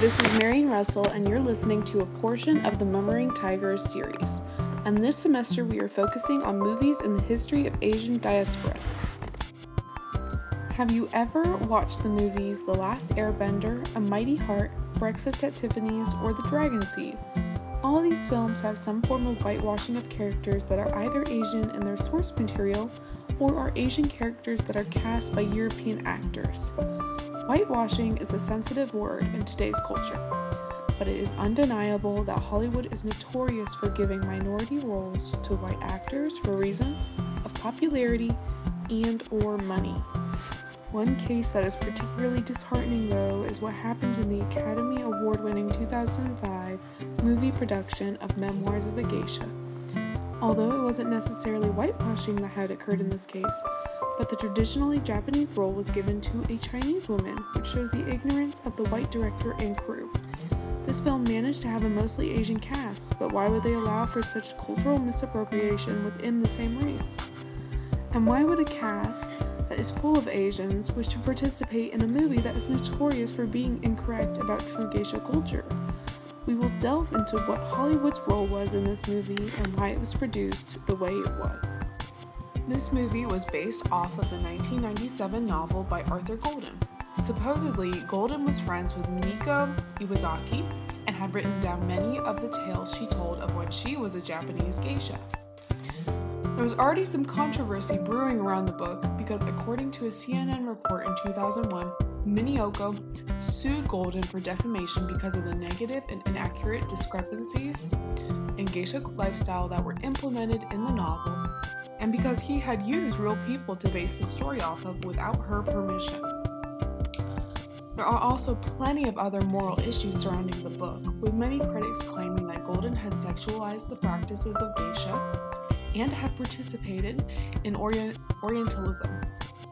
this is Marion Russell, and you're listening to a portion of the Murmuring Tigers series. And this semester, we are focusing on movies in the history of Asian diaspora. Have you ever watched the movies The Last Airbender, A Mighty Heart, Breakfast at Tiffany's, or The Dragon Seed? All these films have some form of whitewashing of characters that are either Asian in their source material or are Asian characters that are cast by European actors. Whitewashing is a sensitive word in today's culture, but it is undeniable that Hollywood is notorious for giving minority roles to white actors for reasons of popularity and or money. One case that is particularly disheartening though is what happened in the Academy Award-winning 2005 movie production of Memoirs of a Geisha. Although it wasn't necessarily whitewashing that had occurred in this case, but the traditionally Japanese role was given to a Chinese woman, which shows the ignorance of the white director and crew. This film managed to have a mostly Asian cast, but why would they allow for such cultural misappropriation within the same race? And why would a cast that is full of Asians wish to participate in a movie that is notorious for being incorrect about true geisha culture? We will delve into what Hollywood's role was in this movie and why it was produced the way it was. This movie was based off of the 1997 novel by Arthur Golden. Supposedly, Golden was friends with Mineko Iwasaki and had written down many of the tales she told of when she was a Japanese geisha. There was already some controversy brewing around the book because, according to a CNN report in 2001, Mineko sued Golden for defamation because of the negative and inaccurate discrepancies in geisha lifestyle that were implemented in the novel and because he had used real people to base the story off of without her permission. There are also plenty of other moral issues surrounding the book, with many critics claiming that Golden has sexualized the practices of geisha and have participated in Orient- Orientalism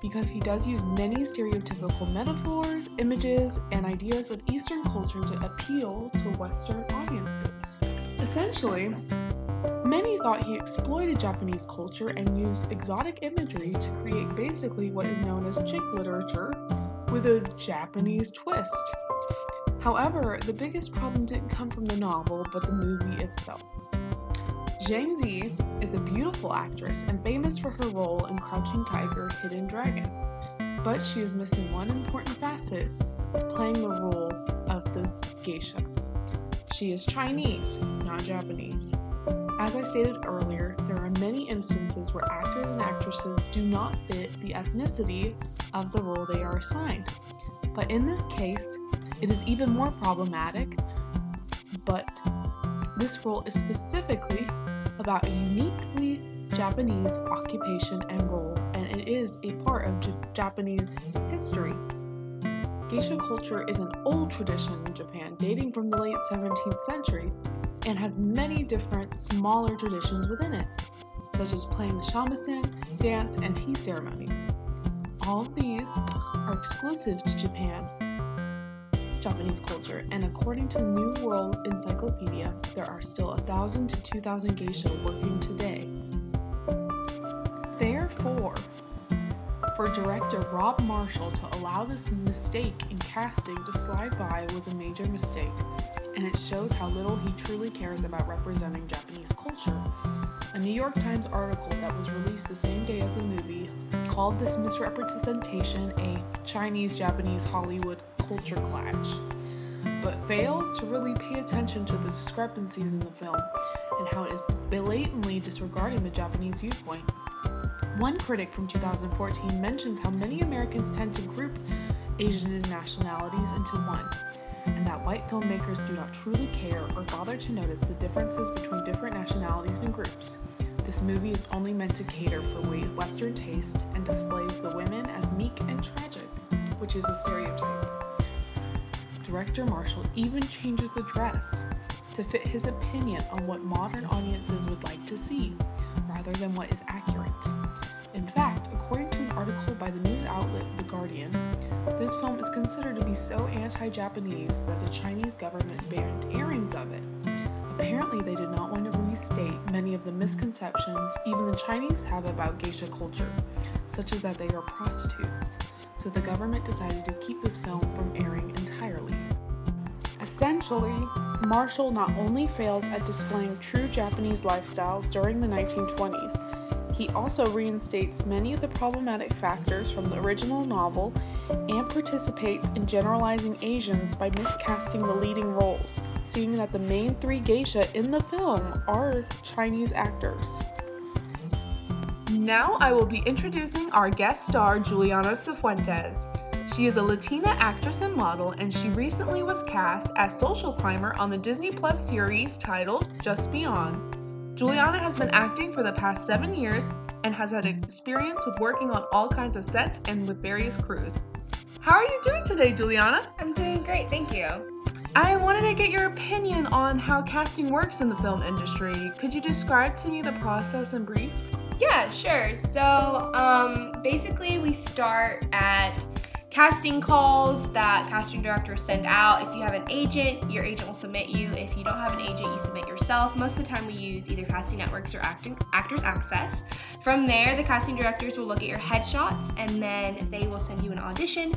because he does use many stereotypical metaphors, images, and ideas of Eastern culture to appeal to Western audiences. Essentially, Many thought he exploited Japanese culture and used exotic imagery to create basically what is known as chick literature with a Japanese twist. However, the biggest problem didn't come from the novel, but the movie itself. Zhang Zi is a beautiful actress and famous for her role in Crouching Tiger, Hidden Dragon, but she is missing one important facet playing the role of the geisha. She is Chinese, not Japanese. As I stated earlier, there are many instances where actors and actresses do not fit the ethnicity of the role they are assigned. But in this case, it is even more problematic, but this role is specifically about a uniquely Japanese occupation and role, and it is a part of J- Japanese history. Geisha culture is an old tradition in Japan dating from the late 17th century and has many different smaller traditions within it, such as playing the shamisen, dance, and tea ceremonies. All of these are exclusive to Japan, Japanese culture, and according to New World Encyclopedia, there are still 1,000 to 2,000 geisha working today. Therefore, for director Rob Marshall to allow this mistake in casting to slide by was a major mistake, and it shows how little he truly cares about representing Japanese culture. A New York Times article that was released the same day as the movie called this misrepresentation a Chinese Japanese Hollywood culture clash, but fails to really pay attention to the discrepancies in the film and how it is blatantly disregarding the Japanese viewpoint. One critic from 2014 mentions how many Americans tend to group Asian nationalities into one, and that white filmmakers do not truly care or bother to notice the differences between different nationalities and groups. This movie is only meant to cater for Western taste and displays the women as meek and tragic, which is a stereotype. Director Marshall even changes the dress to fit his opinion on what modern audiences would like to see, rather than what is accurate. In fact, according to an article by the news outlet The Guardian, this film is considered to be so anti Japanese that the Chinese government banned airings of it. Apparently, they did not want to restate many of the misconceptions even the Chinese have about geisha culture, such as that they are prostitutes, so the government decided to keep this film from airing entirely. Essentially, Marshall not only fails at displaying true Japanese lifestyles during the 1920s, he also reinstates many of the problematic factors from the original novel and participates in generalizing Asians by miscasting the leading roles, seeing that the main three geisha in the film are Chinese actors. Now I will be introducing our guest star, Juliana Cifuentes. She is a Latina actress and model, and she recently was cast as Social Climber on the Disney Plus series titled Just Beyond. Juliana has been acting for the past seven years and has had experience with working on all kinds of sets and with various crews. How are you doing today, Juliana? I'm doing great, thank you. I wanted to get your opinion on how casting works in the film industry. Could you describe to me the process in brief? Yeah, sure. So, um, basically, we start at casting calls that casting directors send out. If you have an agent, your agent will submit you. If you don't have an agent, you submit yourself. Most of the time, we use either casting networks or acting, Actors Access. From there, the casting directors will look at your headshots and then they will send you an audition.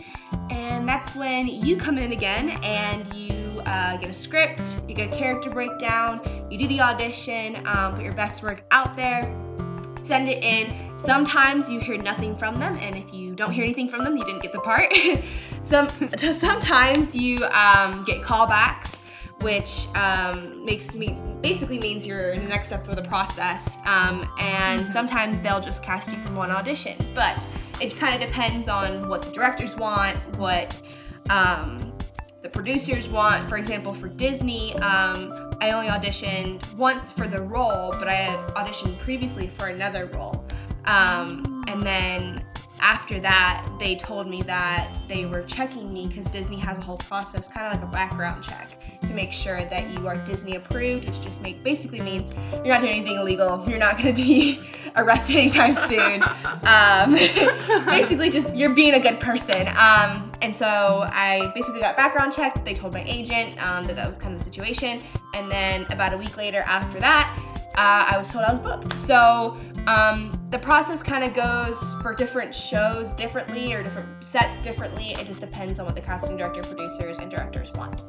And that's when you come in again and you uh, get a script, you get a character breakdown, you do the audition, um, put your best work out there, send it in. Sometimes you hear nothing from them, and if you don't hear anything from them, you didn't get the part. Some sometimes you um, get callbacks, which um, makes me basically means you're in the next step of the process. Um, and sometimes they'll just cast you from one audition, but it kind of depends on what the directors want, what um, the producers want. For example, for Disney, um, I only auditioned once for the role, but I auditioned previously for another role. Um, and then after that, they told me that they were checking me because Disney has a whole process, kind of like a background check, to make sure that you are Disney approved, which just make basically means you're not doing anything illegal. You're not going to be arrested anytime soon. Um, basically, just you're being a good person. Um, and so I basically got background checked. They told my agent um, that that was kind of the situation. And then about a week later, after that, uh, I was told I was booked. So um, the process kind of goes for different shows differently or different sets differently. It just depends on what the casting director, producers, and directors want.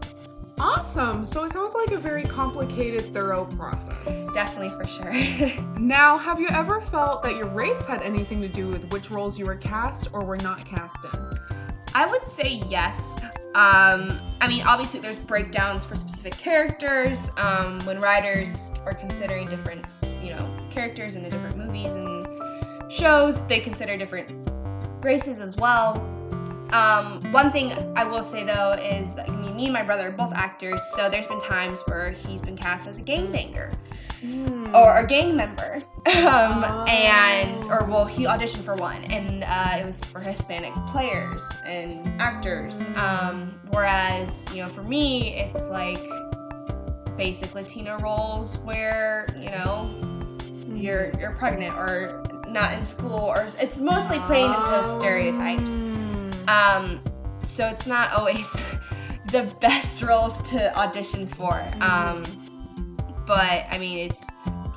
Awesome. So it sounds like a very complicated, thorough process. Definitely for sure. Now, have you ever felt that your race had anything to do with which roles you were cast or were not cast in? I would say yes. Um, I mean, obviously, there's breakdowns for specific characters. Um, when writers are considering different, you know, characters in the different movies and shows, they consider different races as well. Um, one thing I will say though is, I mean, me and my brother are both actors, so there's been times where he's been cast as a gangbanger or a gang member, um, and or well, he auditioned for one, and uh, it was for Hispanic players and actors. Um, whereas you know, for me, it's like basic Latina roles where you know you're you're pregnant or not in school, or it's mostly playing into those stereotypes. Um, so it's not always the best roles to audition for. Um, but I mean, it's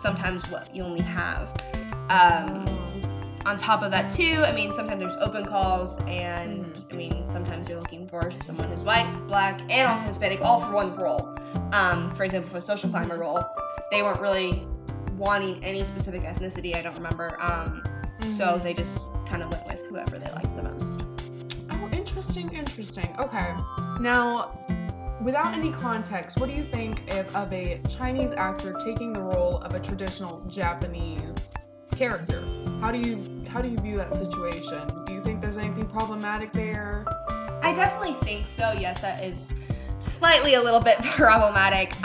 sometimes what you only have. Um, on top of that, too, I mean, sometimes there's open calls, and I mean, sometimes you're looking for someone who's white, black, and also Hispanic, all for one role. Um, for example, for a social climber role, they weren't really wanting any specific ethnicity. I don't remember. Um, So they just kind of went with whoever they liked the most. Oh, interesting, interesting. Okay. Now, without any context, what do you think if, of a Chinese actor taking the role of a traditional Japanese character? How do you how do you view that situation? Do you think there's anything problematic there? I definitely think so. Yes, that is slightly a little bit problematic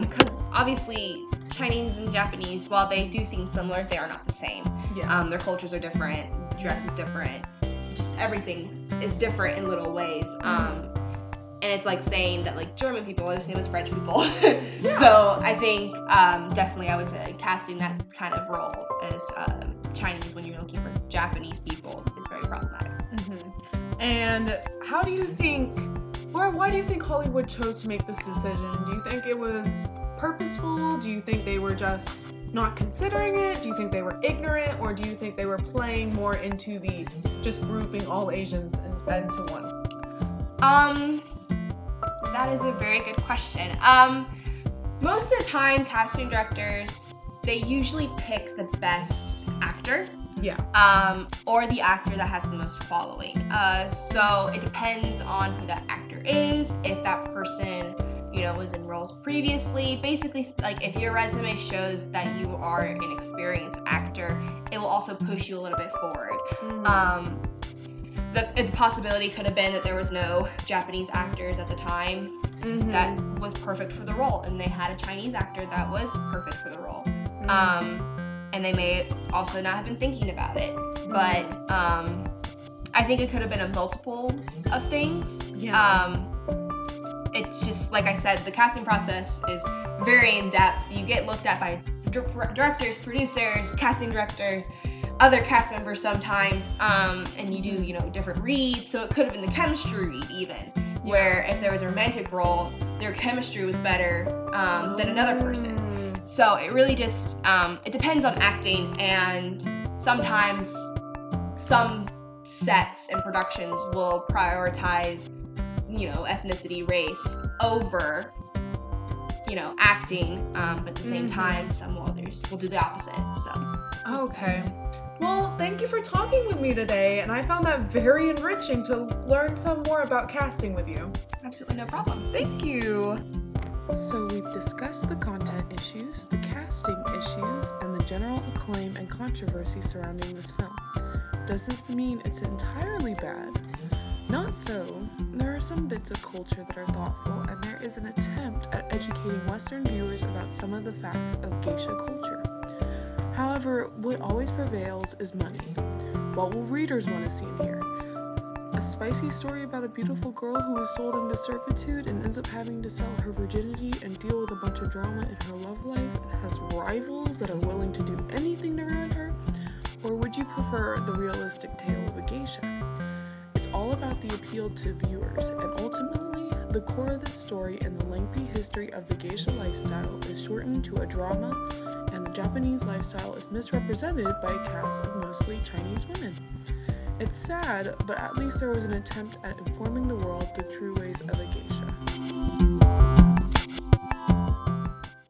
because obviously Chinese and Japanese, while they do seem similar, they are not the same. Yes. Um, their cultures are different, dress is different, just everything is different in little ways. Um, and it's like saying that like German people are the same as French people. So I think um, definitely I would say casting that kind of role as um, Chinese when you're looking for Japanese people is very problematic. And how do you think, or why do you think Hollywood chose to make this decision? Do you think it was purposeful? Do you think they were just not considering it? Do you think they were ignorant? Or do you think they were playing more into the just grouping all Asians in- into one? Um, that is a very good question. Um, most of the time, casting directors they usually pick the best actor Yeah. um, or the actor that has the most following. Uh, so it depends on who that actor is, if that person, you know, was in roles previously. Basically, like if your resume shows that you are an experienced actor, it will also push you a little bit forward. Um, the, the possibility could have been that there was no Japanese actors at the time Mhm. that was perfect for the role, and they had a Chinese actor that was perfect for the role. Mhm. Um, and they may also not have been thinking about it, but um, I think it could have been a multiple of things. Yeah. Um, it's just like I said, the casting process is very in depth. You get looked at by dir- directors, producers, casting directors, other cast members sometimes, um, and you do you know different reads. So it could have been the chemistry read even, where if there was a romantic role, their chemistry was better um, than another person. Mm. So it really just um, it depends on acting, and sometimes some sets and productions will prioritize, you know, ethnicity, race over, you know, acting. Um, but at the same Mhm. time, some others will do the opposite. So Okay. depends. Well, thank you for talking with me today, and I found that very enriching to learn some more about casting with you. absolutely no problem. Thank you. So we've discussed the content issues, the casting issues, and the general acclaim and controversy surrounding this film. Does this mean it's entirely bad? Not so. There are some bits of culture that are thoughtful, and there is an attempt at educating Western viewers about some of the facts of geisha culture. However, what always prevails is money. What will readers want to see and hear? A spicy story about a beautiful girl who is sold into servitude and ends up having to sell her virginity and deal with a bunch of drama in her love life and has rivals that are willing to do anything to ruin her? Or would you prefer the realistic tale of a geisha? It's all about the appeal to viewers, and ultimately, the core of this story and the lengthy history of the geisha lifestyle is shortened to a drama, Japanese lifestyle is misrepresented by a cast of mostly Chinese women. It's sad, but at least there was an attempt at informing the world the true ways of a geisha.